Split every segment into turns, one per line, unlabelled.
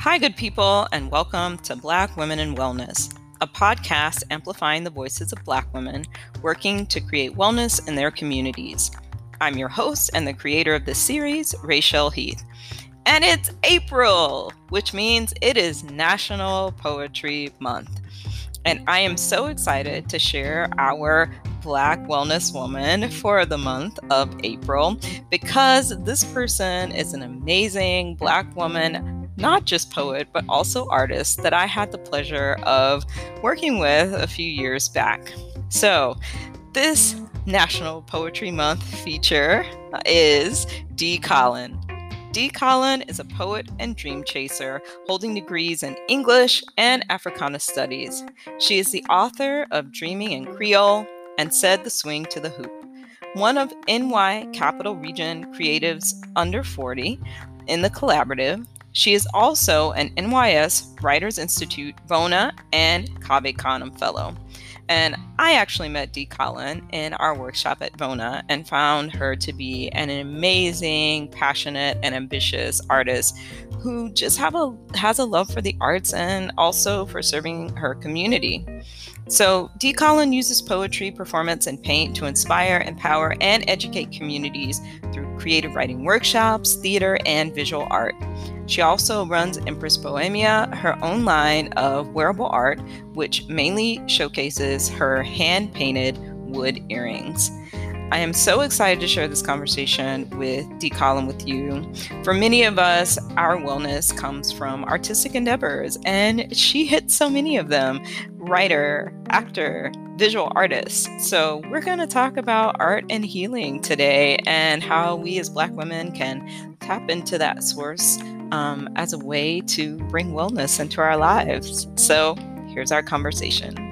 Hi, good people, and welcome to Black Women in Wellness, a podcast amplifying the voices of Black women working to create wellness in their communities. I'm your host and the creator of this series, Rachel Heath. And it's April, which means it is National Poetry Month. And I am so excited to share our Black Wellness Woman for the month of April because this person is an amazing Black woman, not just poet, but also artist that I had the pleasure of working with a few years back. So, this National Poetry Month feature is D. Colin. D. Colin is a poet and dream chaser holding degrees in English and Africana Studies. She is the author of Dreaming in Kreyol and Said the Swing to the Hoop, one of NY Capital Region Creatives Under 40 in the collaborative. She is also an NYS Writers Institute VONA and Cave Canem Fellow. And I actually met D. Colin in our workshop at VONA and found her to be an amazing, passionate, and ambitious artist who just have a has a love for the arts and also for serving her community. So, D. Colin uses poetry, performance, and paint to inspire, empower, and educate communities through creative writing workshops, theater, and visual art. She also runs Empress Bohemia, her own line of wearable art, which mainly showcases her hand painted wood earrings. I am so excited to share this conversation with D. Colin with you. For many of us, our wellness comes from artistic endeavors, and she hits so many of them writer, actor, visual artist. So, we're going to talk about art and healing today and how we as Black women can tap into that source um, as a way to bring wellness into our lives. So, here's our conversation.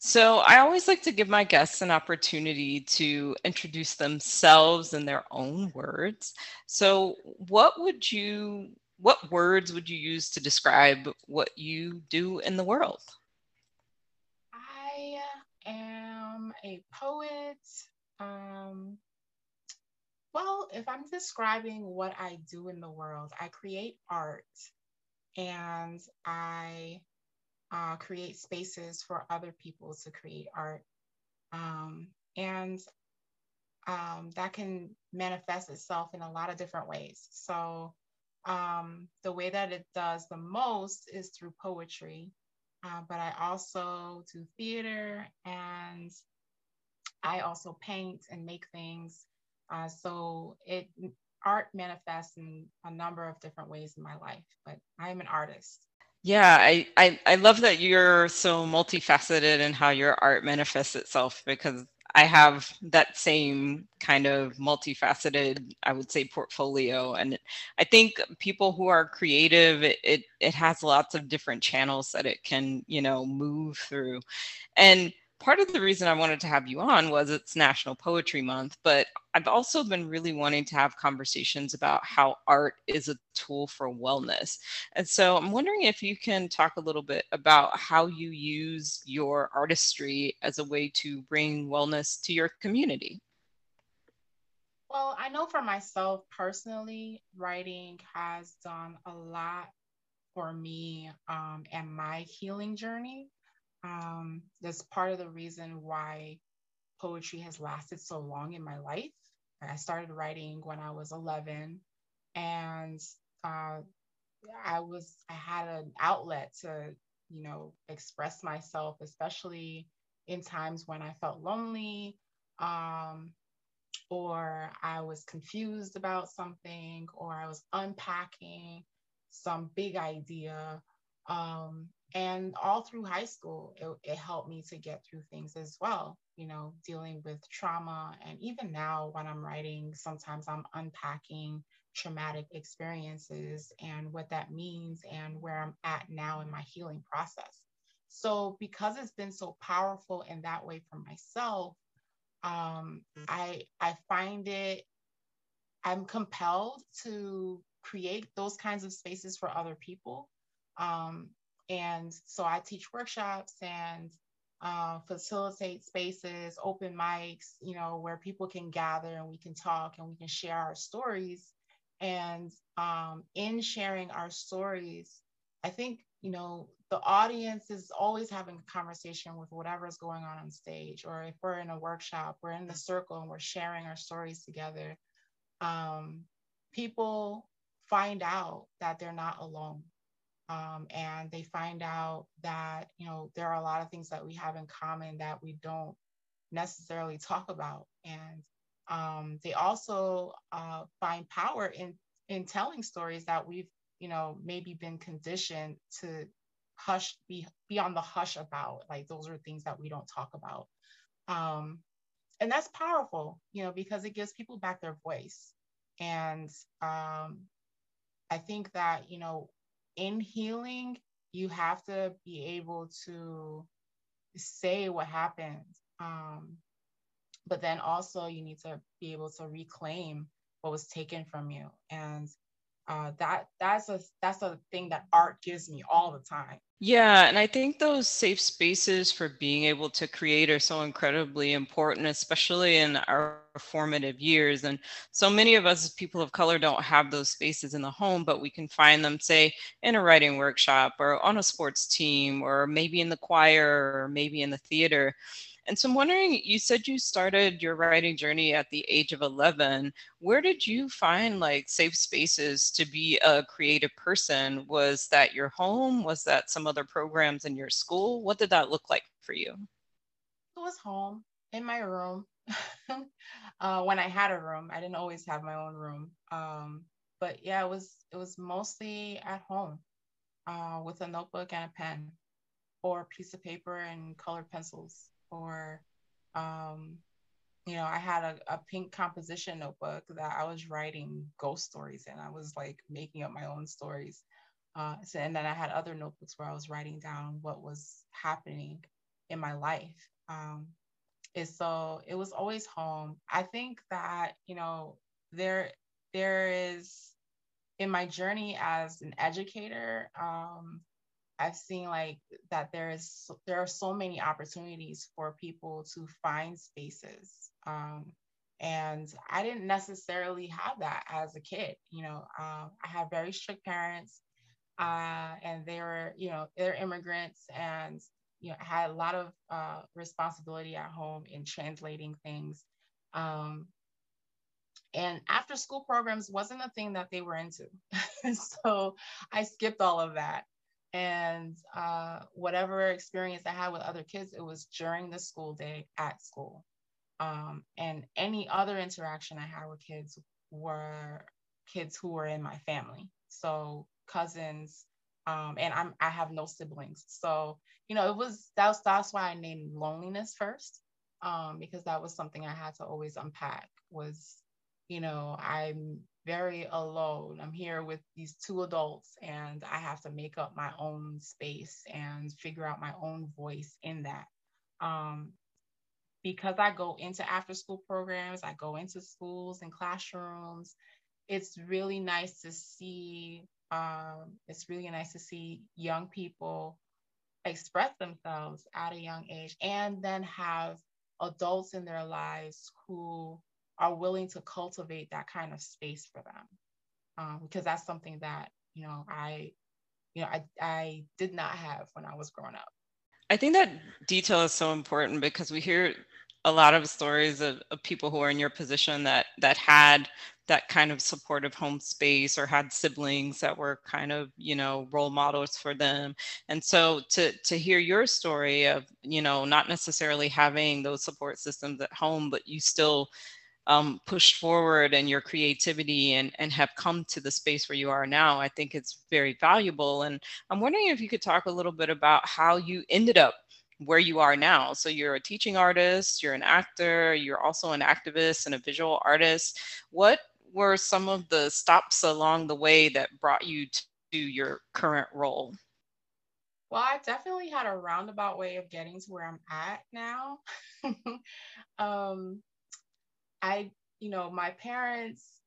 So, I always like to give my guests an opportunity to introduce themselves in their own words. So, what would you what words would you use to describe what you do in the world?
I am a poet. Um, well, if I'm describing what I do in the world, I create art and I uh, create spaces for other people to create art. Um, and um, that can manifest itself in a lot of different ways. So, um, the way that it does the most is through poetry, uh, but I also do theater and I also paint and make things. Uh, so, it art manifests in a number of different ways in my life, but I'm an artist.
Yeah, I, I, I love that you're so multifaceted in how your art manifests itself because I have that same kind of multifaceted, I would say, portfolio. And I think people who are creative, it, it, it has lots of different channels that it can, you know, move through. And part of the reason I wanted to have you on was it's National Poetry Month, but I've also been really wanting to have conversations about how art is a tool for wellness. And so I'm wondering if you can talk a little bit about how you use your artistry as a way to bring wellness to your community.
Well, I know for myself personally, writing has done a lot for me um, and my healing journey. Um, that's part of the reason why poetry has lasted so long in my life. I started writing when I was 11, and uh, I was I had an outlet to you know express myself, especially in times when I felt lonely, um, or I was confused about something, or I was unpacking some big idea. And all through high school it, it, helped me to get through things as well you know dealing with trauma. And even now when i'm writing sometimes i'm unpacking traumatic experiences and what that means and where i'm at now in my healing process. So because it's been so powerful in that way for myself um, i i find it i'm compelled to create those kinds of spaces for other people. Um, and so I teach workshops and uh, facilitate spaces, open mics, you know, where people can gather and we can talk and we can share our stories. And um, in sharing our stories, I think, you know, the audience is always having a conversation with whatever is going on on stage. Or if we're in a workshop, we're in the circle and we're sharing our stories together. Um, people find out that they're not alone um, and they find out that you know there are a lot of things that we have in common that we don't necessarily talk about. And um, they also uh, find power in in telling stories that we've you know maybe been conditioned to hush be be on the hush about. Like those are things that we don't talk about. Um, and that's powerful you know because it gives people back their voice. And um, i think that you know in healing, you have to be able to say what happened. Um, but then also you need to be able to reclaim what was taken from you. And uh, that that's a that's a thing that art gives me all the time.
Yeah, and I think those safe spaces for being able to create are so incredibly important, especially in our formative years. And so many of us, people of color, don't have those spaces in the home, but we can find them, say, in a writing workshop or on a sports team, or maybe in the choir, or maybe in the theater. And so I'm wondering, you said you started your writing journey at the age of 11. Where did you find like safe spaces to be a creative person? Was that your home? Was that some other programs in your school? What did that look like for you?
It was home in my room. uh, when I had a room, I didn't always have my own room. Um, but yeah, it was it was mostly at home uh, with a notebook and a pen or a piece of paper and colored pencils or um, you know, I had a, a pink composition notebook that I was writing ghost stories in. I was like making up my own stories. Uh, so, and then I had other notebooks where I was writing down what was happening in my life. Um, and so it was always home. I think that, you know, there there is in my journey as an educator, um, I've seen like that there is there are so many opportunities for people to find spaces. Um, and I didn't necessarily have that as a kid. You know, um, I have very strict parents, uh, and they were, you know, they're immigrants, and you know, had a lot of uh, responsibility at home in translating things. Um, and after school programs wasn't a thing that they were into. so I skipped all of that and uh, whatever experience I had with other kids, it was during the school day at school. Um, and any other interaction I had with kids were kids who were in my family, so cousins. Um, and I'm I have no siblings, so you know it was that's that's why I named loneliness first, um, because that was something I had to always unpack. Was you know I'm very alone. I'm here with these two adults, and I have to make up my own space and figure out my own voice in that. Um, because I go into after school programs, I go into schools and classrooms. It's really nice to see. Um, it's really nice to see young people express themselves at a young age, and then have adults in their lives who are willing to cultivate that kind of space for them. Um, because that's something that you know i you know I, I did not have when i was growing up.
I think that detail is so important because we hear a lot of stories of, of people who are in your position that that had that kind of supportive home space or had siblings that were kind of you know role models for them and so to to hear your story of you know not necessarily having those support systems at home but you still um, pushed forward and your creativity and, and have come to the space where you are now, I think it's very valuable. And I'm wondering if you could talk a little bit about how you ended up where you are now. So you're a teaching artist, you're an actor, you're also an activist and a visual artist. What were some of the stops along the way that brought you to your current role?
Well, I definitely had a roundabout way of getting to where I'm at now. um, I, you know, my parents,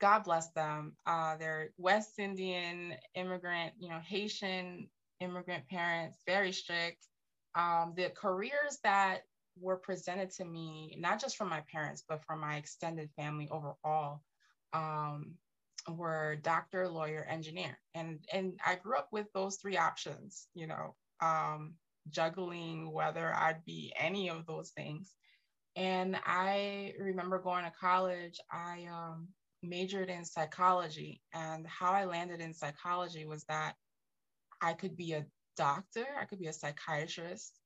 God bless them, uh, they're West Indian immigrant, you know, Haitian immigrant parents, very strict. um, the careers that were presented to me, not just from my parents, but from my extended family overall, um, were doctor, lawyer, engineer. And, and I grew up with those three options, you know, um, juggling whether I'd be any of those things. And I remember going to college, I um, majored in psychology. And how I landed in psychology was that I could be a doctor, I could be a psychiatrist,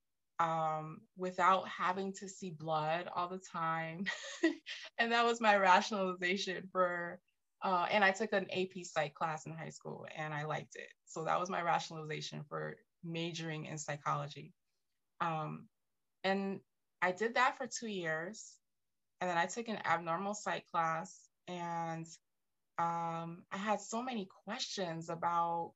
um, without having to see blood all the time. and that was my rationalization for, uh, and I took an AP psych class in high school and I liked it. So that was my rationalization for majoring in psychology. Um, and I did that for two years. And then I took an abnormal psych class and um, I had so many questions about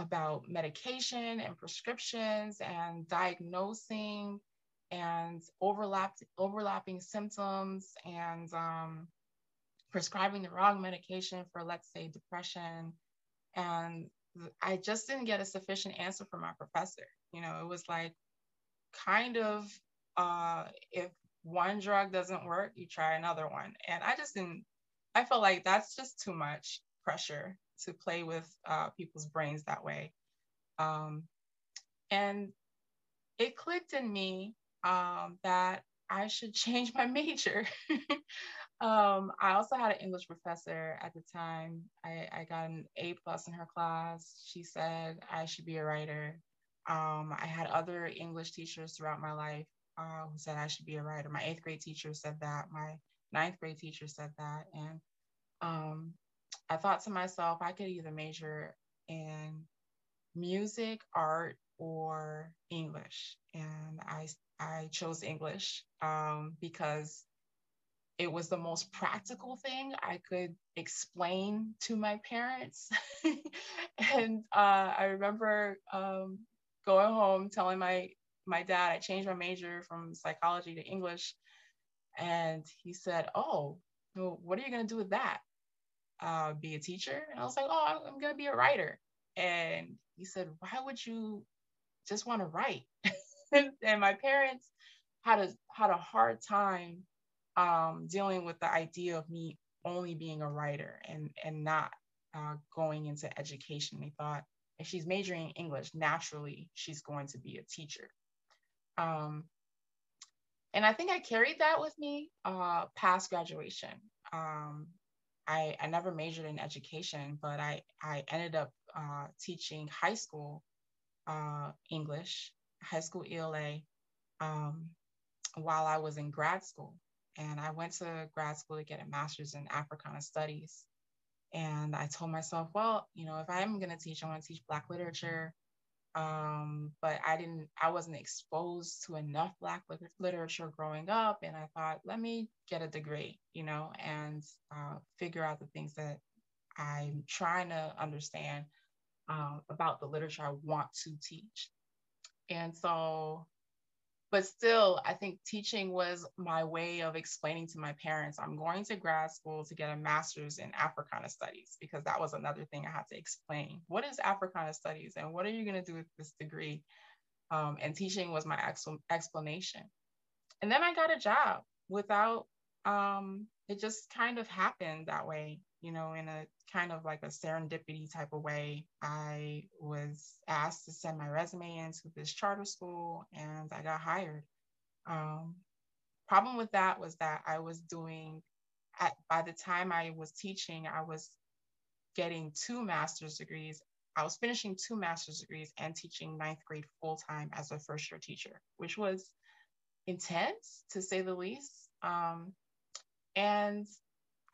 about medication and prescriptions and diagnosing and overlap, overlapping symptoms and um, prescribing the wrong medication for, let's say, depression. And I just didn't get a sufficient answer from my professor. You know, it was like kind of uh, if one drug doesn't work, you try another one. And I just didn't, I felt like that's just too much pressure to play with uh, people's brains that way. Um, and it clicked in me um, that I should change my major. um, I also had an English professor at the time. I, I got an A plus in her class. She said I should be a writer. Um, I had other English teachers throughout my life uh, who said I should be a writer. My eighth grade teacher said that. My ninth grade teacher said that. And um, I thought to myself, I could either major in music, art, or English. And I, I chose English um, because it was the most practical thing I could explain to my parents. and uh, I remember um, going home telling my my dad I changed my major from psychology to English, and he said, "Oh, well, what are you gonna do with that?" Uh, be a teacher? And I was like, oh, I'm going to be a writer. And he said, why would you just want to write? and my parents had a had a hard time um, dealing with the idea of me only being a writer and and not uh, going into education. They thought if she's majoring in English, naturally she's going to be a teacher. Um, and I think I carried that with me uh, past graduation. Um, I, I never majored in education, but I, I ended up uh, teaching high school uh, English, high school ELA, um, while I was in grad school. And I went to grad school to get a master's in Africana studies. And I told myself, well, you know, if I'm going to teach, I want to teach Black literature, um, but I didn't, I wasn't exposed to enough Black literature growing up. And I thought, let me get a degree, you know, and uh, figure out the things that I'm trying to understand uh, about the literature I want to teach. And so but still i think teaching was my way of explaining to my parents i'm going to grad school to get a master's in africana studies because that was another thing i had to explain. What is africana studies and what are you going to do with this degree? Um, and teaching was my ex- explanation. And then i got a job without um, it just kind of happened that way you know, in a kind of like a serendipity type of way, I was asked to send my resume into this charter school and I got hired. Um, problem with that was that I was doing, at, by the time I was teaching, I was getting two master's degrees. I was finishing two master's degrees and teaching ninth grade full time as a first year teacher, which was intense to say the least. Um, and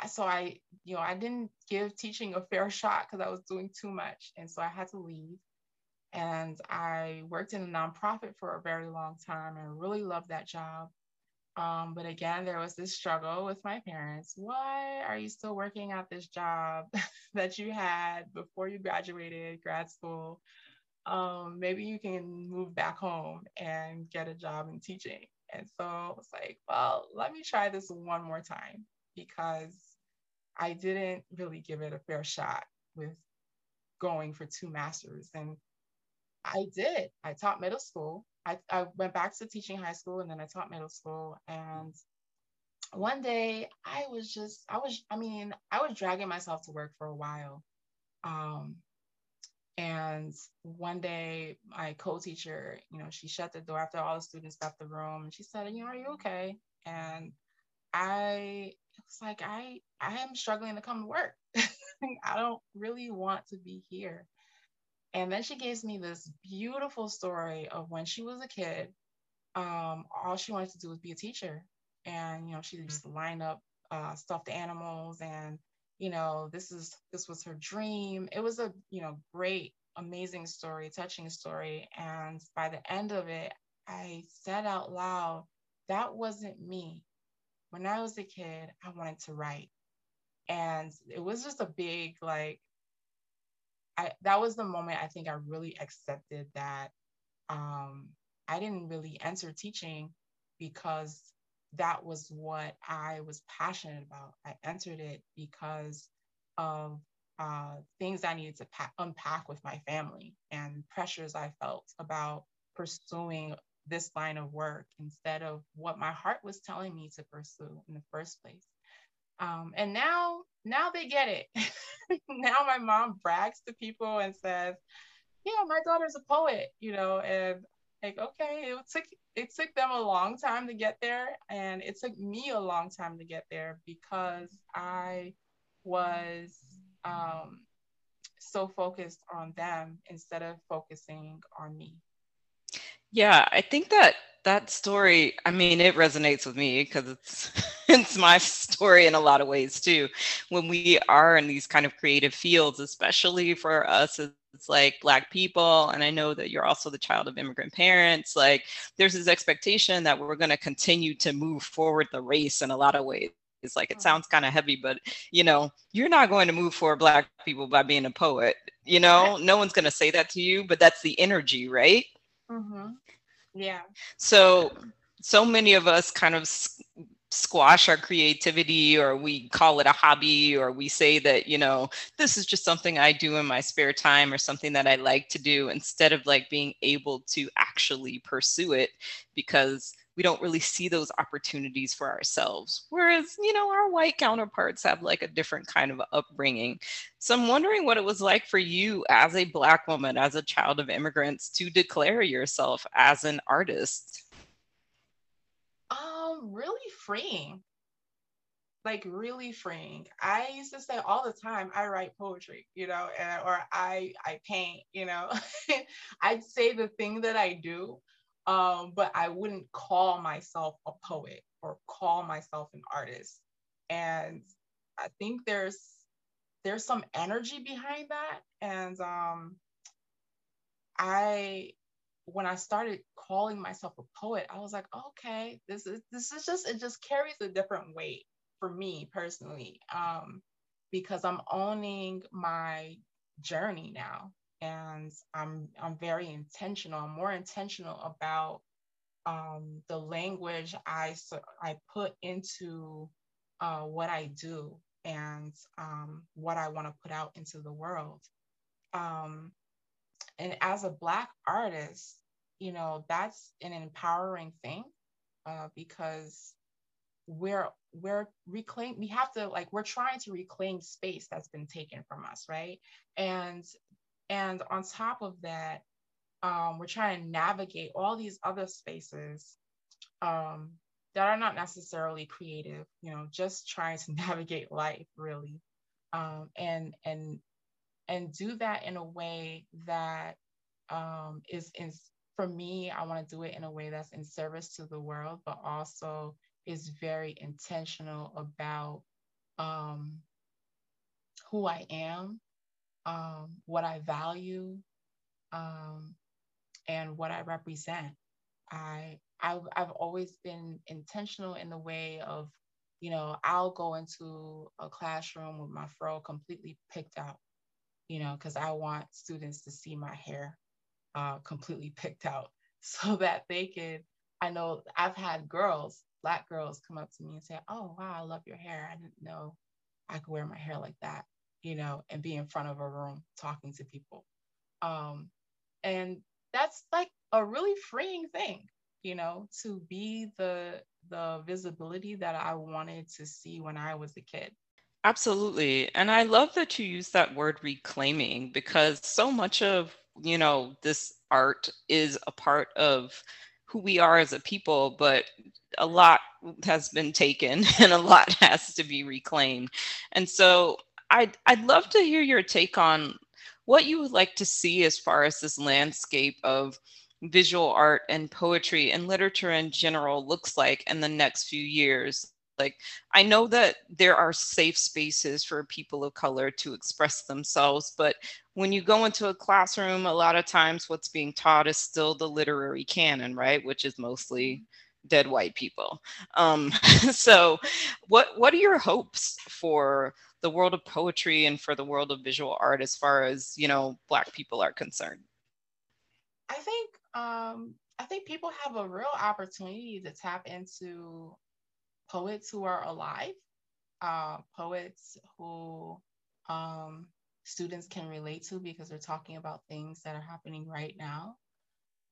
so I, you know, I didn't give teaching a fair shot because I was doing too much. And so I had to leave. And I worked in a nonprofit for a very long time and really loved that job. Um, but again, there was this struggle with my parents. Why are you still working at this job that you had before you graduated grad school? Um, maybe you can move back home and get a job in teaching. And so I was like, well, let me try this one more time because I didn't really give it a fair shot with going for two masters. And I did. I taught middle school. I, I went back to teaching high school and then I taught middle school. And one day I was just, I was, I mean, I was dragging myself to work for a while. Um, and one day my co-teacher, you know, she shut the door after all the students left the room and she said, you know, are you okay? And I was like, I, I am struggling to come to work. I don't really want to be here. And then she gives me this beautiful story of when she was a kid, um, all she wanted to do was be a teacher. And, you know, she used to line up uh, stuffed animals and, you know, this is, this was her dream. It was a, you know, great, amazing story, touching story. And by the end of it, I said out loud, that wasn't me. When I was a kid, I wanted to write. And it was just a big, like, I, that was the moment I think I really accepted that um, I didn't really enter teaching because that was what I was passionate about. I entered it because of uh, things I needed to pa- unpack with my family and pressures I felt about pursuing this line of work instead of what my heart was telling me to pursue in the first place. Um, and now, now they get it. now my mom brags to people and says, "Yeah, my daughter's a poet," you know, and like, okay, it took it took them a long time to get there, and it took me a long time to get there because I was um, so focused on them instead of focusing on me.
Yeah, I think that that story, I mean, it resonates with me because it's it's my story in a lot of ways too. When we are in these kind of creative fields, especially for us as it's like black people and i know that you're also the child of immigrant parents like there's this expectation that we're going to continue to move forward the race in a lot of ways it's like it mm. sounds kind of heavy but you know you're not going to move for black people by being a poet you know no one's going to say that to you but that's the energy right
mm-hmm. Yeah.
So so many of us kind of squash our creativity or we call it a hobby or we say that you know this is just something i do in my spare time or something that i like to do instead of like being able to actually pursue it because we don't really see those opportunities for ourselves. Whereas, you know, our white counterparts have like a different kind of upbringing. So I'm wondering what it was like for you as a Black woman, as a child of immigrants, to declare yourself as an artist.
Um, really freeing. Like really freeing. I used to say all the time, I write poetry, you know, and, or I I paint, you know. I'd say the thing that I do um, but I wouldn't call myself a poet or call myself an artist. And I think there's there's some energy behind that. And um, I when I started calling myself a poet, I was like, okay, this is this is just it just carries a different weight for me personally. Um, because I'm owning my journey now and I'm I'm very intentional. I'm more intentional about um, the language I I put into uh, what I do and um, what I want to put out into the world. Um, and as a Black artist, you know that's an empowering thing uh, because we're we're reclaim we have to like we're trying to reclaim space that's been taken from us right and and on top of that, um, we're trying to navigate all these other spaces um, that are not necessarily creative, you know, just trying to navigate life really. Um, and and and do that in a way that um, is in for me, I want to do it in a way that's in service to the world, but also is very intentional about um, who I am um, what I value, um, and what I represent. I I've, I've always been intentional in the way of, you know, I'll go into a classroom with my fro completely picked out, you know, because I want students to see my hair uh, completely picked out so that they could. I know I've had girls, black girls, come up to me and say, "Oh, wow, I love your hair. I didn't know I could wear my hair like that." You know, and be in front of a room talking to people. Um, and that's like a really freeing thing, you know, to be the the visibility that I wanted to see when I was a kid.
Absolutely. And I love that you use that word reclaiming because so much of, you know, this art is a part of who we are as a people, but a lot has been taken and a lot has to be reclaimed. And so I'd, I'd love to hear your take on what you would like to see as far as this landscape of visual art and poetry and literature in general looks like in the next few years. Like i know that there are safe spaces for people of color to express themselves but when you go into a classroom a lot of times what's being taught is still the literary canon right? Which is mostly dead white people. Um, so what what are your hopes for the world of poetry and for the world of visual art as far as you know black people are concerned?
I think um, i think people have a real opportunity to tap into poets who are alive uh, poets who um, students can relate to because they're talking about things that are happening right now.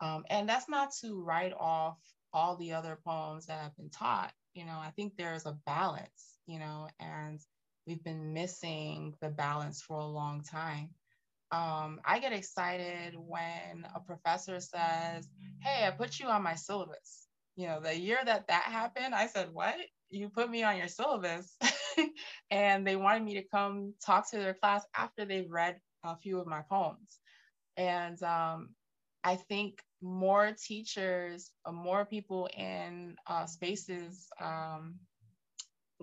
Um, and that's not to write off all the other poems that have been taught. You know i think there's a balance you know and we've been missing the balance for a long time. Um, I get excited when a professor says, Hey, I put you on my syllabus. You know, the year that that happened, I said, What? You put me on your syllabus. and they wanted me to come talk to their class after they've read a few of my poems. And um, I think more teachers, uh, more people in uh, spaces um,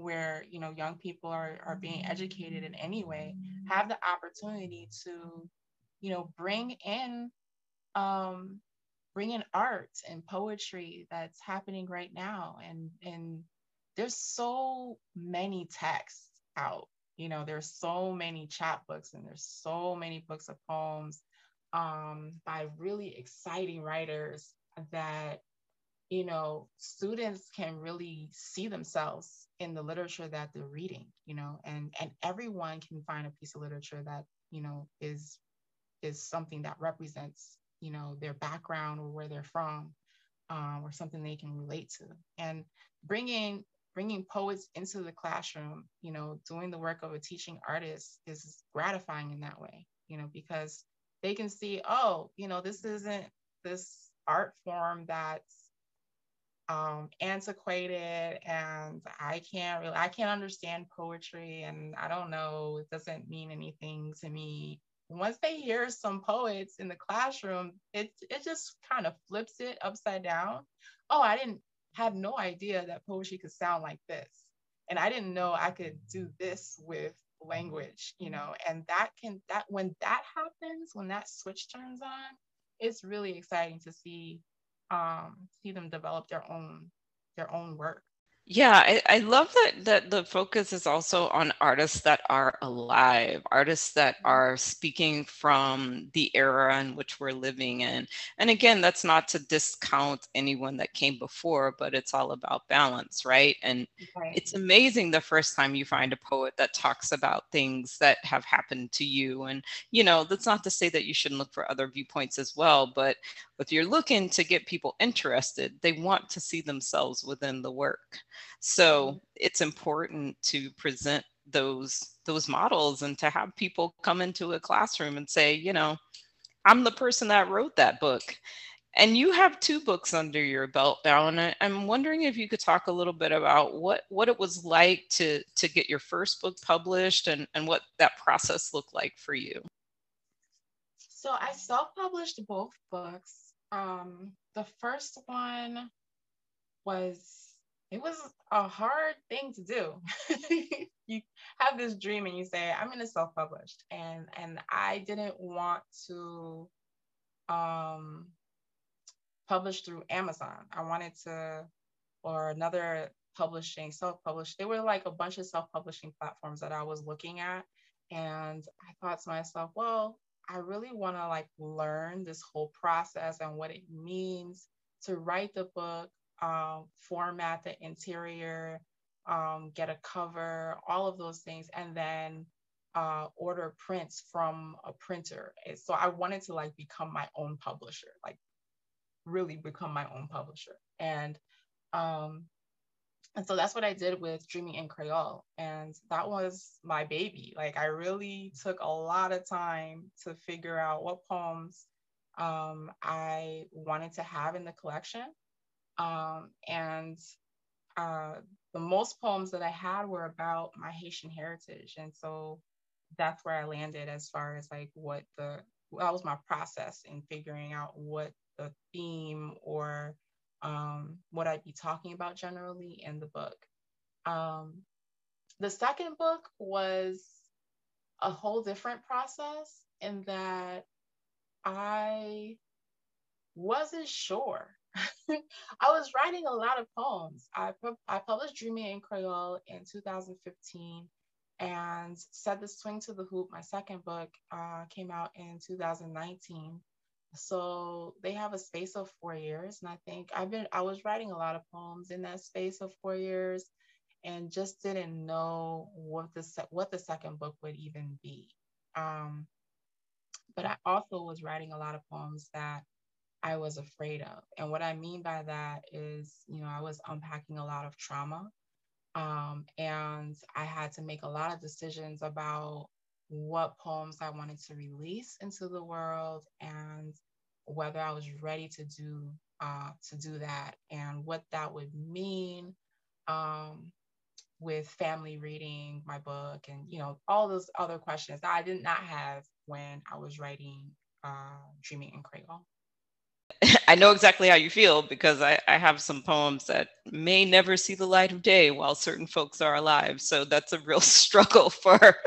where you know young people are, are being educated in any way have the opportunity to you know bring in um bring in art and poetry that's happening right now. And and there's so many texts out. You know there's so many chapbooks and there's so many books of poems um, by really exciting writers that you know students can really see themselves in the literature that they're reading you know and and everyone can find a piece of literature that you know is is something that represents you know their background or where they're from um, or something they can relate to. And bringing bringing poets into the classroom you know doing the work of a teaching artist is gratifying in that way you know because they can see oh you know this isn't this art form that's um, antiquated and I can't really, I can't understand poetry and I don't know, it doesn't mean anything to me. Once they hear some poets in the classroom, it, it just kind of flips it upside down. Oh, I didn't had no idea that poetry could sound like this. And I didn't know I could do this with language, you know, and that can, that when that happens, when that switch turns on, it's really exciting to see um, see them develop their own their own work.
Yeah, I, I love that that the focus is also on artists that are alive, artists that mm-hmm. are speaking from the era in which we're living in. And again, that's not to discount anyone that came before, but it's all about balance, right? And right. it's amazing the first time you find a poet that talks about things that have happened to you. And you know, that's not to say that you shouldn't look for other viewpoints as well, but if you're looking to get people interested, they want to see themselves within the work. So mm-hmm. it's important to present those those models and to have people come into a classroom and say, you know, I'm the person that wrote that book. And you have two books under your belt now, and I, am wondering if you could talk a little bit about what what it was like to to get your first book published and and what that process looked like for you.
So I self-published both books um, the first one was it was a hard thing to do. you have this dream and you say, I'm gonna self-publish. And and I didn't want to um publish through Amazon. I wanted to or another publishing, self-published. There were like a bunch of self-publishing platforms that I was looking at. And I thought to myself, well, I really want to like learn this whole process and what it means to write the book, um, format the interior, um, get a cover, all of those things, and then uh, order prints from a printer. So I wanted to like become my own publisher, like really become my own publisher. And um, and so that's what I did with Dreaming in Kreyol. And that was my baby. Like I really took a lot of time to figure out what poems um, I wanted to have in the collection. Um, and uh, the most poems that I had were about my Haitian heritage. And so that's where I landed as far as like what the, that was my process in figuring out what the theme or um, what I'd be talking about generally in the book. Um, the second book was a whole different process in that I wasn't sure. I was writing a lot of poems. I, I published Dreaming in Kreyol in 2015 and Said the Swing to the Hoop, my second book, uh, came out in 2019. So they have a space of four years. And I think I've been, I was writing a lot of poems in that space of four years and just didn't know what the, what the second book would even be. Um, but I also was writing a lot of poems that I was afraid of. And what I mean by that is, you know, I was unpacking a lot of trauma. Um, and I had to make a lot of decisions about what poems I wanted to release into the world and whether I was ready to do uh, to do that and what that would mean um, with family reading my book and you know all those other questions that I did not have when I was writing uh, Dreaming in Kreyol.
I know exactly how you feel because I, I have some poems that may never see the light of day while certain folks are alive. So that's a real struggle for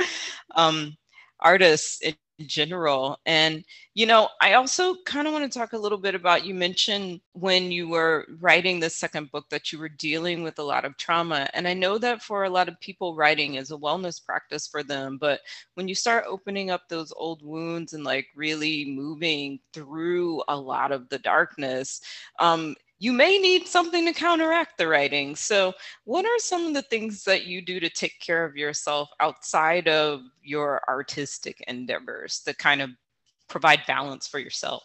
um, artists in general. And, you know, I also kind of want to talk a little bit about you mentioned when you were writing the second book that you were dealing with a lot of trauma. And I know that for a lot of people, writing is a wellness practice for them. But when you start opening up those old wounds and like really moving through a lot of the darkness, um, you may need something to counteract the writing. So, what are some of the things that you do to take care of yourself outside of your artistic endeavors to kind of provide balance for yourself?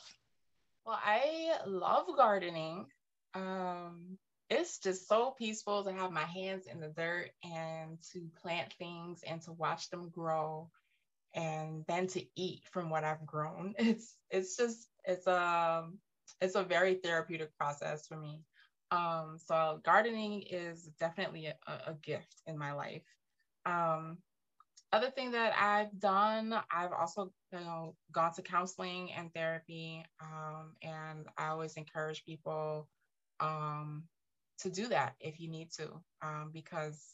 Well, I love gardening. Um, it's just so peaceful to have my hands in the dirt and to plant things and to watch them grow and then to eat from what I've grown. It's it's just it's um it's a very therapeutic process for me. Um, so gardening is definitely a, a gift in my life. Um, other thing that I've done, I've also you know gone to counseling and therapy, um, and I always encourage people um, to do that if you need to, um, because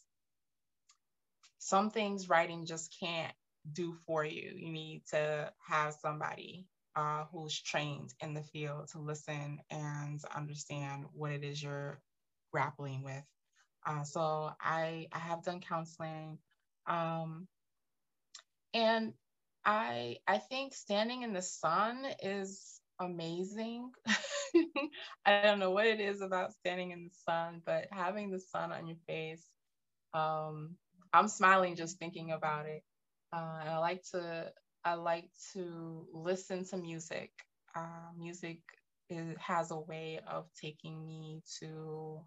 some things writing just can't do for you. You need to have somebody uh, who's trained in the field to listen and understand what it is you're grappling with. Uh, so I, I have done counseling. Um, and I, I think standing in the sun is amazing. I don't know what it is about standing in the sun, but having the sun on your face, um, I'm smiling just thinking about it. Uh, and I like to I like to listen to music. Uh, music is, has a way of taking me to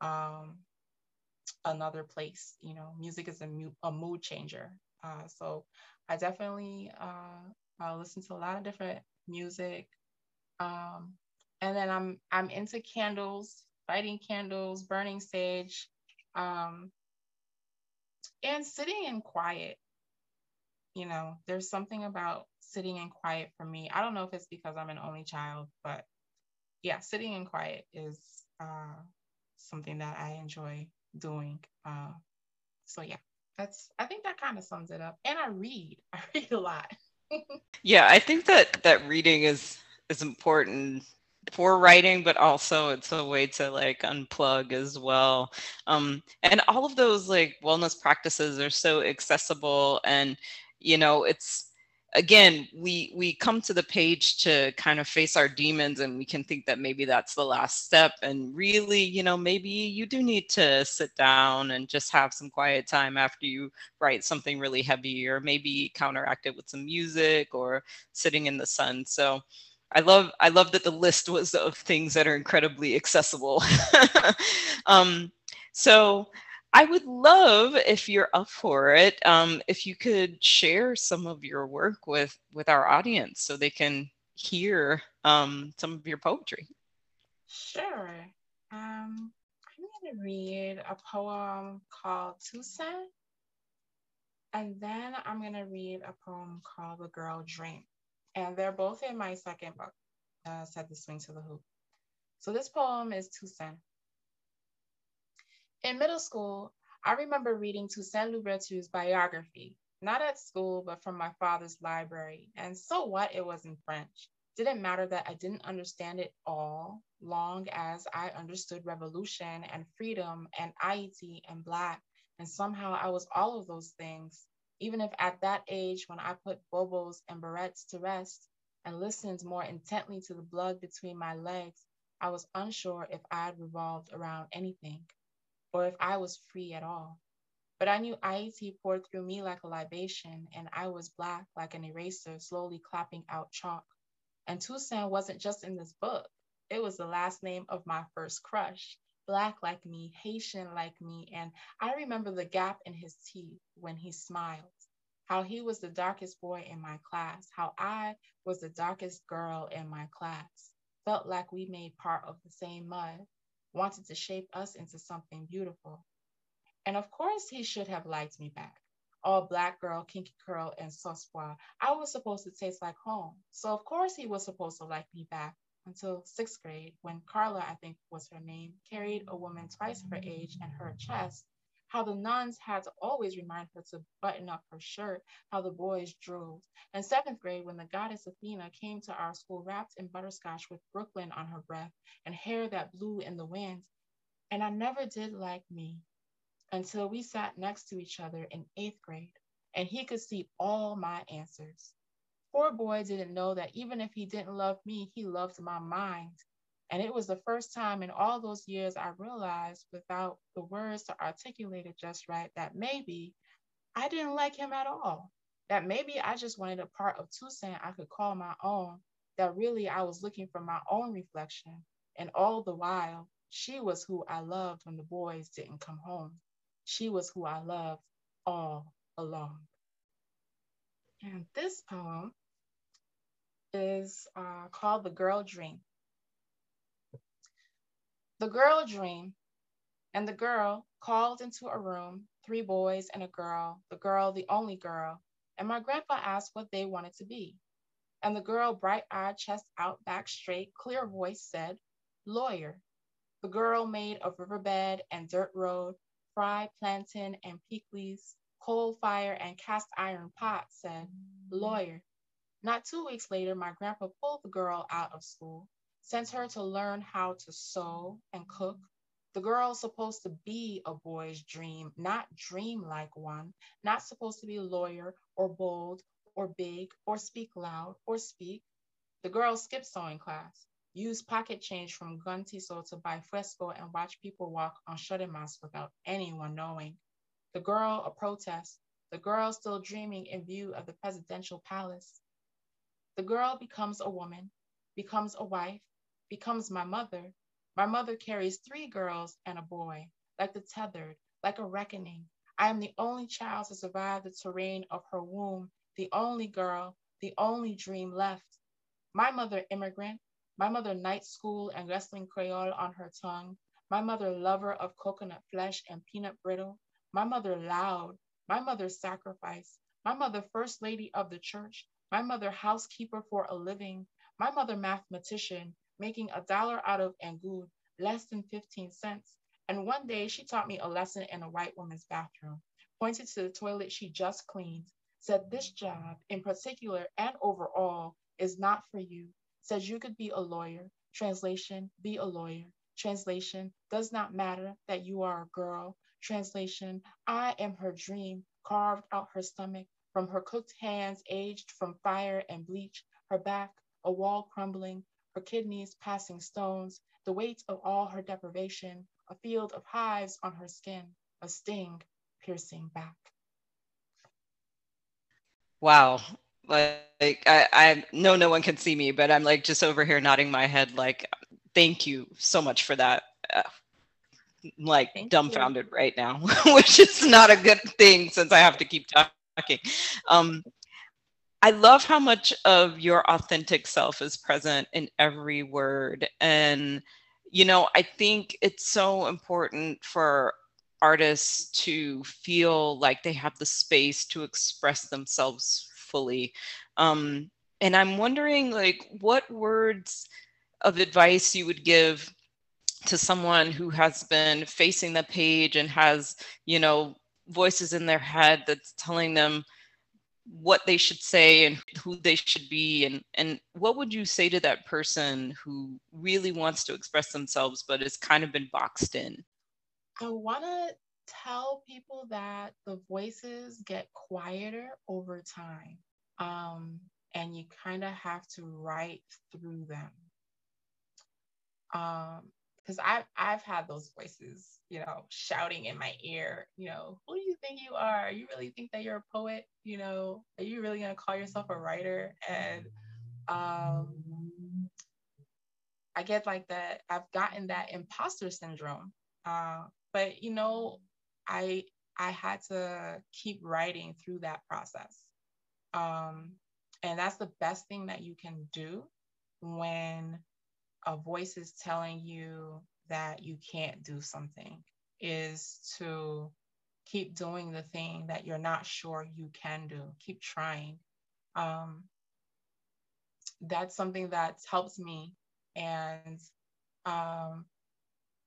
um, another place. You know, music is a, mu- a mood changer. Uh, so I definitely uh, listen to a lot of different music. Um, and then I'm I'm into candles, lighting candles, burning sage, um, and sitting in quiet you know, there's something about sitting in quiet for me. I don't know if it's because I'm an only child, but yeah, sitting in quiet is uh, something that I enjoy doing. Uh, so yeah, that's I think that kind of sums it up. And I read. I read a lot.
yeah, I think that that reading is is important for writing but also it's a way to like unplug as well um, and all of those like wellness practices are so accessible and you know it's again we we come to the page to kind of face our demons and we can think that maybe that's the last step and really you know maybe you do need to sit down and just have some quiet time after you write something really heavy or maybe counteract it with some music or sitting in the sun so I love I love that the list was of things that are incredibly accessible. um, so I would love if you're up for it, um, if you could share some of your work with with our audience so they can hear um, some of your poetry.
Sure. Um, I'm going to read a poem called Toussaint, and then I'm going to read a poem called The Girl Dream. And they're both in my second book, uh, Said the Swing to the Hoop. So this poem is Toussaint. In middle school, I remember reading Toussaint Louverture's biography, not at school, but from my father's library. And so what? It was in French. Didn't matter that I didn't understand it all, long as I understood revolution and freedom and Haiti and Black. And somehow I was all of those things, even if at that age, when I put bobos and barrettes to rest and listened more intently to the blood between my legs, I was unsure if I had revolved around anything or if I was free at all. But I knew Haiti poured through me like a libation, and I was black like an eraser slowly clapping out chalk. And Toussaint wasn't just in this book, it was the last name of my first crush. Black like me, Haitian like me, and I remember the gap in his teeth when he smiled. How he was the darkest boy in my class, how I was the darkest girl in my class. Felt like we made part of the same mud, wanted to shape us into something beautiful. And of course, he should have liked me back. All black girl, kinky curl, and sauce I was supposed to taste like home. So, of course, he was supposed to like me back until sixth grade when Carla, I think was her name, carried a woman twice her age and her chest how the nuns had to always remind her to button up her shirt, how the boys drooled. In seventh grade, when the goddess Athena came to our school wrapped in butterscotch with Brooklyn on her breath and hair that blew in the wind. And I never did like me until we sat next to each other in eighth grade and he could see all my answers. Poor boy didn't know that even if he didn't love me, he loved my mind. And it was the first time in all those years I realized without the words to articulate it just right that maybe I didn't like him at all. That maybe I just wanted a part of Toussaint I could call my own. That really I was looking for my own reflection. And all the while, she was who I loved when the boys didn't come home. She was who I loved all along. And this poem is uh, called The Girl Dream. The girl dreamed, and the girl called into a room three boys and a girl, the girl the only girl, and my grandpa asked what they wanted to be. And the girl, bright eyed, chest out, back straight, clear voice said, lawyer. The girl made of riverbed and dirt road, fried plantain and pickles, coal fire and cast iron pot said, lawyer. Not two weeks later, my grandpa pulled the girl out of school sent her to learn how to sew and cook. The girl's supposed to be a boy's dream, not dream like one, not supposed to be a lawyer or bold or big or speak loud or speak. The girl skipped sewing class, used pocket change from Guntiso to buy fresco and watch people walk on Champ de Mars without anyone knowing. The girl a protest, the girl still dreaming in view of the presidential palace. The girl becomes a woman, becomes a wife, becomes my mother. My mother carries three girls and a boy, like the tethered, like a reckoning. I am the only child to survive the terrain of her womb, the only girl, the only dream left. My mother, immigrant, my mother, night school and wrestling Creole on her tongue. My mother, lover of coconut flesh and peanut brittle. My mother, loud. My mother, sacrifice. My mother, first lady of the church. My mother, housekeeper for a living. My mother, mathematician making a dollar out of Angud, less than 15 cents. And one day she taught me a lesson in a white woman's bathroom, pointed to the toilet she just cleaned, said this job in particular and overall is not for you, said you could be a lawyer. Translation, be a lawyer. Translation, does not matter that you are a girl. Translation, I am her dream, carved out her stomach, from her cooked hands aged from fire and bleach, her back, a wall crumbling, her kidneys passing stones, the weight of all her deprivation, a field of hives on her skin, a sting piercing back.
Wow. Like I, I know no one can see me, but I'm like just over here nodding my head like thank you so much for that. Uh, like thank dumbfounded you. right now, which is not a good thing since I have to keep talking. Um, I love how much of your authentic self is present in every word. And, you know, I think it's so important for artists to feel like they have the space to express themselves fully. Um, and I'm wondering, like, what words of advice you would give to someone who has been facing the page and has, you know, voices in their head that's telling them, what they should say and who they should be and and what would you say to that person who really wants to express themselves but has kind of been boxed in?
I want to tell people that the voices get quieter over time um, and you kind of have to write through them. Um, because I've I've had those voices, you know, shouting in my ear, you know, who do you think you are? You really think that you're a poet? You know, are you really gonna call yourself a writer? And um, I get like that. I've gotten that imposter syndrome. Uh, but you know, I I had to keep writing through that process. Um, and that's the best thing that you can do when a voice is telling you that you can't do something is to keep doing the thing that you're not sure you can do. Keep trying. Um, that's something that helps me. And um,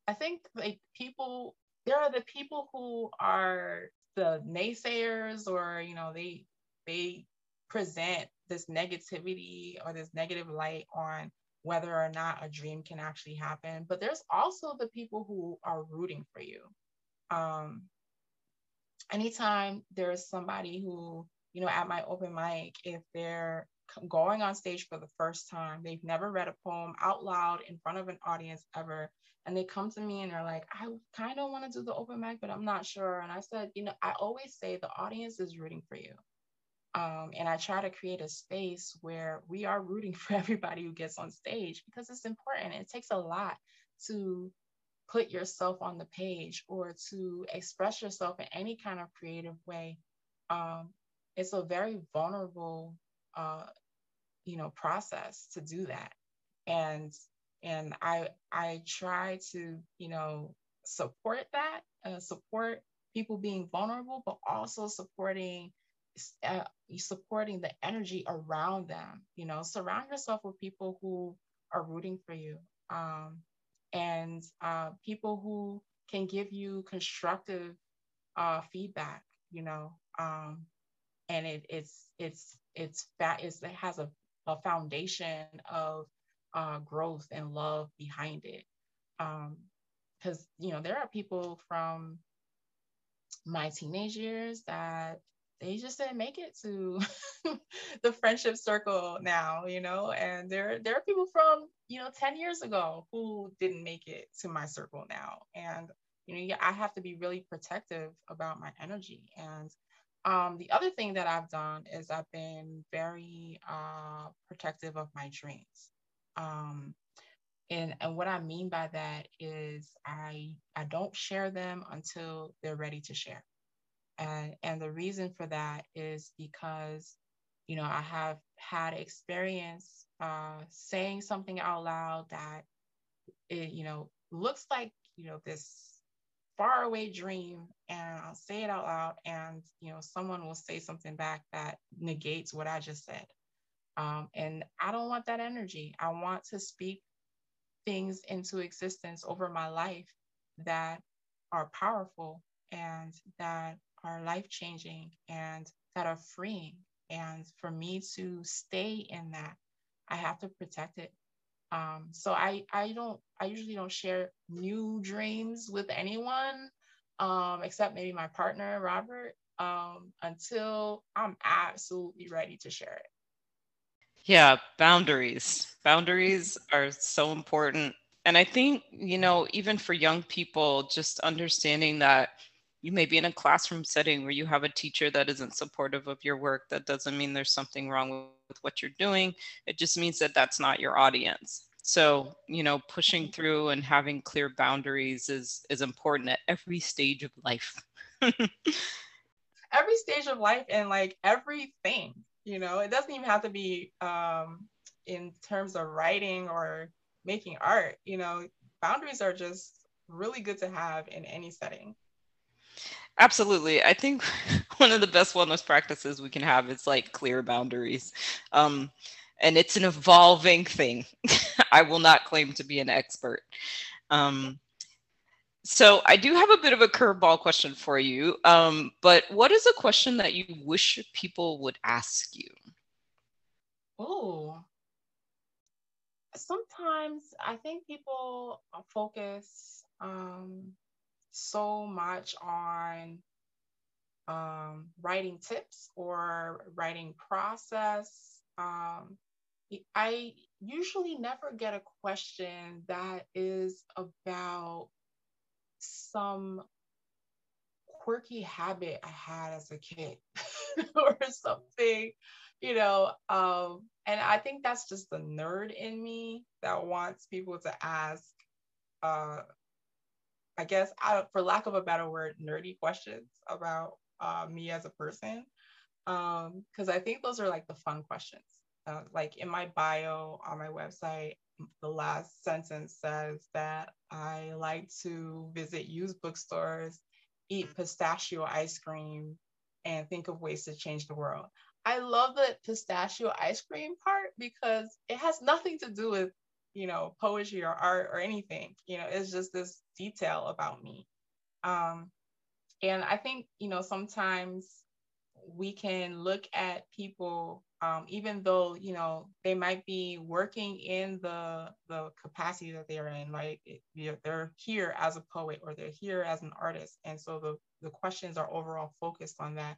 i think like people there are the people who are the naysayers or you know they they present this negativity or this negative light on whether or not a dream can actually happen. But there's also the people who are rooting for you. Um, anytime there's somebody who, you know, at my open mic, if they're going on stage for the first time, they've never read a poem out loud in front of an audience ever, and they come to me and they're like, I kind of want to do the open mic, but I'm not sure. And I said, you know, I always say the audience is rooting for you. Um, and I try to create a space where we are rooting for everybody who gets on stage because it's important. It takes a lot to put yourself on the page or to express yourself in any kind of creative way. Um, it's a very vulnerable, uh, you know, process to do that. And and I I try to you know support that, uh, support people being vulnerable, but also supporting uh, supporting the energy around them. You know, surround yourself with people who are rooting for you um, and uh, people who can give you constructive uh, feedback. You know, um, and it, it's it's it's that is it has a, a foundation of uh, growth and love behind it. Because um, you know there are people from my teenage years that they just didn't make it to the friendship circle now, you know, and there there are people from, you know, 10 years ago who didn't make it to my circle now. And, you know, yeah, I have to be really protective about my energy. And um, the other thing that I've done is I've been very uh, protective of my dreams. Um, and, and what I mean by that is I I don't share them until they're ready to share. And, and the reason for that is because, you know, I have had experience uh, saying something out loud that, it, you know, looks like, you know, this faraway dream and I'll say it out loud and, you know, someone will say something back that negates what I just said. Um, and I don't want that energy. I want to speak things into existence over my life that are powerful and that are life changing and that are freeing. And for me to stay in that, I have to protect it. Um, so I, I don't, I usually don't share new dreams with anyone, um, except maybe my partner, Robert. um, until I'm absolutely ready to share it.
Yeah, boundaries. Boundaries are so important. And I think, you know, even for young people, just understanding that you may be in a classroom setting where you have a teacher that isn't supportive of your work. That doesn't mean there's something wrong with what you're doing. It just means that that's not your audience. So, you know, pushing mm-hmm. through and having clear boundaries is is important at every stage of life.
every stage of life and like everything, you know, it doesn't even have to be um in terms of writing or making art, you know, boundaries are just really good to have in any setting.
Absolutely. I think one of the best wellness practices we can have is like clear boundaries. Um, and it's an evolving thing. I will not claim to be an expert. Um, so I do have a bit of a curveball question for you. Um, but what is a question that you wish people would ask you?
Oh, sometimes I think people focus um, so much on um, writing tips or writing process. Um, I usually never get a question that is about some quirky habit I had as a kid or something, you know. Um, and I think that's just the nerd in me that wants people to ask uh, I guess, for lack of a better word, nerdy questions about uh, me as a person. Because um, I think those are like the fun questions. Uh, like in my bio on my website, the last sentence says that I like to visit used bookstores, eat pistachio ice cream, and think of ways to change the world. I love the pistachio ice cream part because it has nothing to do with you know, poetry or art or anything. You know, it's just this detail about me. Um, and I think, you know, sometimes we can look at people, um, even though, you know, they might be working in the the capacity that they're in, like they're here as a poet or they're here as an artist. And so the, the questions are overall focused on that.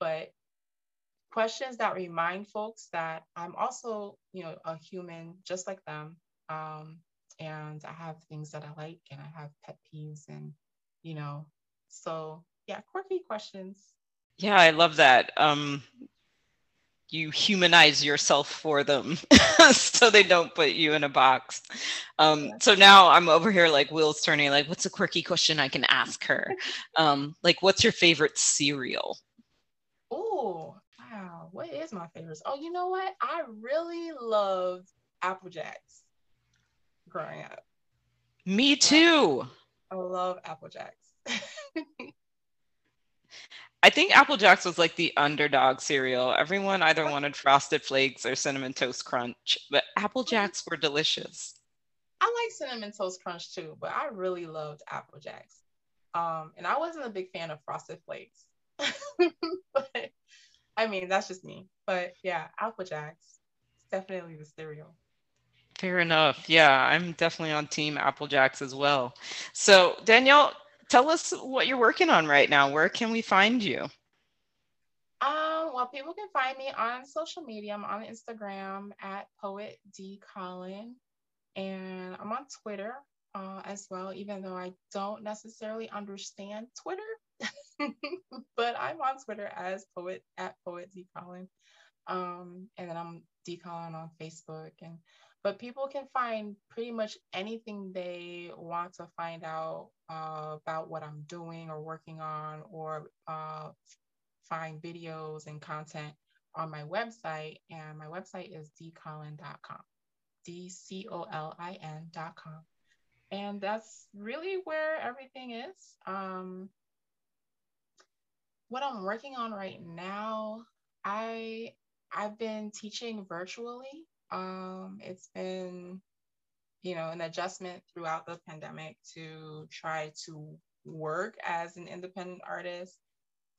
But questions that remind folks that I'm also, you know, a human just like them um, and I have things that I like and I have pet peeves and, you know, so yeah, quirky questions.
Yeah, I love that. Um, you humanize yourself for them so they don't put you in a box. Um, so now I'm over here like wheels turning, like, what's a quirky question I can ask her? Um, like, what's your favorite cereal?
Oh, wow. What is my favorite? Oh, you know what? I really love Apple Jacks growing up.
Me too.
I love Apple Jacks.
I think Apple Jacks was like the underdog cereal. Everyone either wanted Frosted Flakes or Cinnamon Toast Crunch, but Apple Jacks were delicious.
I like Cinnamon Toast Crunch too, but I really loved Apple Jacks. Um, and I wasn't a big fan of Frosted Flakes. but I mean, that's just me. But yeah, Apple Jacks, definitely the cereal.
Fair enough. Yeah, I'm definitely on team Apple Jacks as well. So, Danielle, tell us what you're working on right now. Where can we find you?
Um, well, people can find me on social media. I'm on Instagram at Poet D Colin, and I'm on Twitter uh, as well. Even though I don't necessarily understand Twitter, but I'm on Twitter as Poet at Poet D Colin, um, and then I'm D Colin on Facebook and but people can find pretty much anything they want to find out uh, about what I'm doing or working on, or uh, find videos and content on my website. And my website is dcolin.com, D C O L I N.com. And that's really where everything is. Um, what I'm working on right now, I I've been teaching virtually um, it's been, you know, an adjustment throughout the pandemic to try to work as an independent artist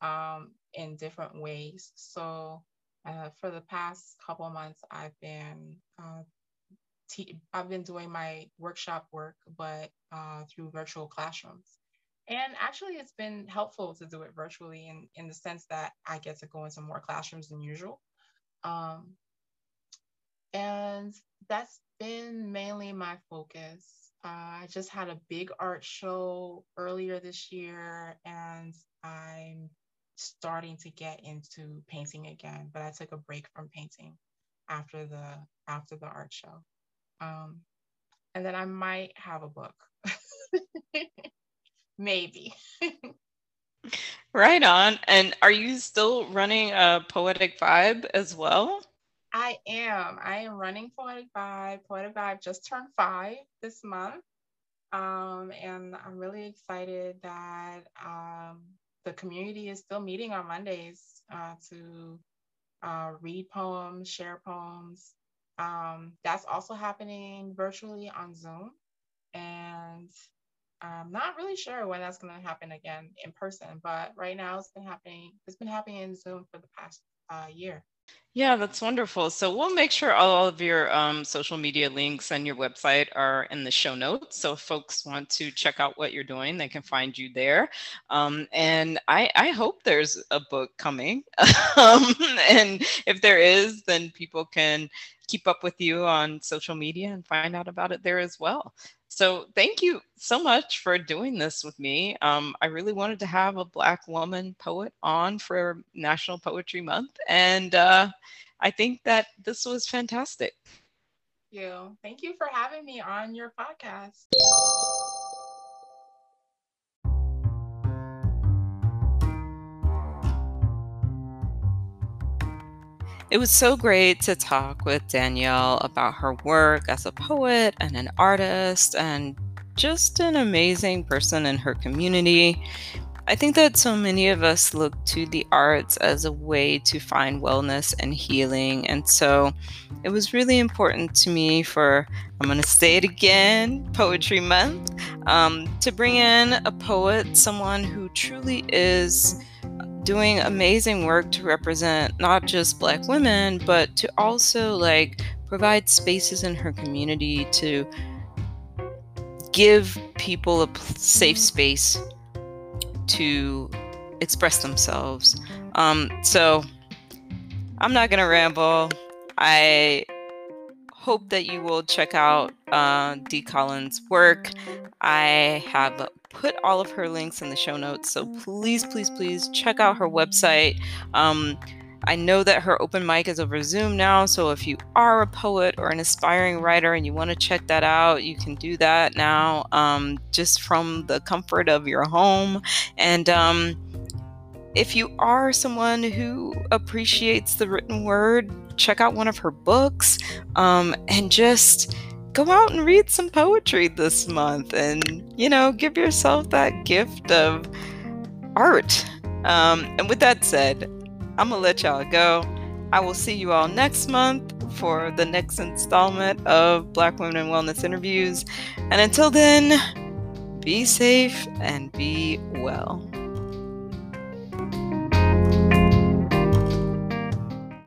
um, in different ways. So uh, for the past couple months, I've been uh, te- I've been doing my workshop work, but uh, through virtual classrooms. and actually, it's been helpful to do it virtually in, in the sense that I get to go into more classrooms than usual. Um, and that's been mainly my focus. Uh, I just had a big art show earlier this year, and I'm starting to get into painting again. But I took a break from painting after the after the art show, um, and then I might have a book. maybe.
right on. And are you still running a poetic vibe as well?
I am. I am running Poetic Vibe. Poetic Vibe just turned five this month. Um, and I'm really excited that um, the community is still meeting on Mondays uh, to uh, read poems, share poems. Um, that's also happening virtually on Zoom. And I'm not really sure when that's going to happen again in person, but right now it's been happening. It's been happening in Zoom for the past uh, year.
Yeah, that's wonderful. So we'll make sure all of your um, social media links and your website are in the show notes. So if folks want to check out what you're doing, they can find you there. Um, and I, I, hope there's a book coming. um, and if there is, then people can keep up with you on social media and find out about it there as well. So thank you so much for doing this with me. Um, I really wanted to have a Black woman poet on for National Poetry Month, and uh, I think that this was fantastic.
Thank you. Thank you for having me on your podcast.
It was so great to talk with Danielle about her work as a poet and an artist and just an amazing person in her community. I think that so many of us look to the arts as a way to find wellness and healing. And so it was really important to me for, I'm going to say it again, Poetry Month, um, to bring in a poet, someone who truly is doing amazing work to represent not just black women but to also like provide spaces in her community to give people a safe space to express themselves um, so i'm not gonna ramble i hope that you will check out uh, D. Colin's work. I have put all of her links in the show notes, so please, please, please check out her website. Um, I know that her open mic is over Zoom now, so if you are a poet or an aspiring writer and you want to check that out, you can do that now um, just from the comfort of your home. And um, if you are someone who appreciates the written word, check out one of her books um, and just go out and read some poetry this month and, you know, give yourself that gift of art. Um, and with that said, I'm to let y'all go. I will see you all next month for the next installment of Black Women in Wellness interviews. And until then, be safe and be well.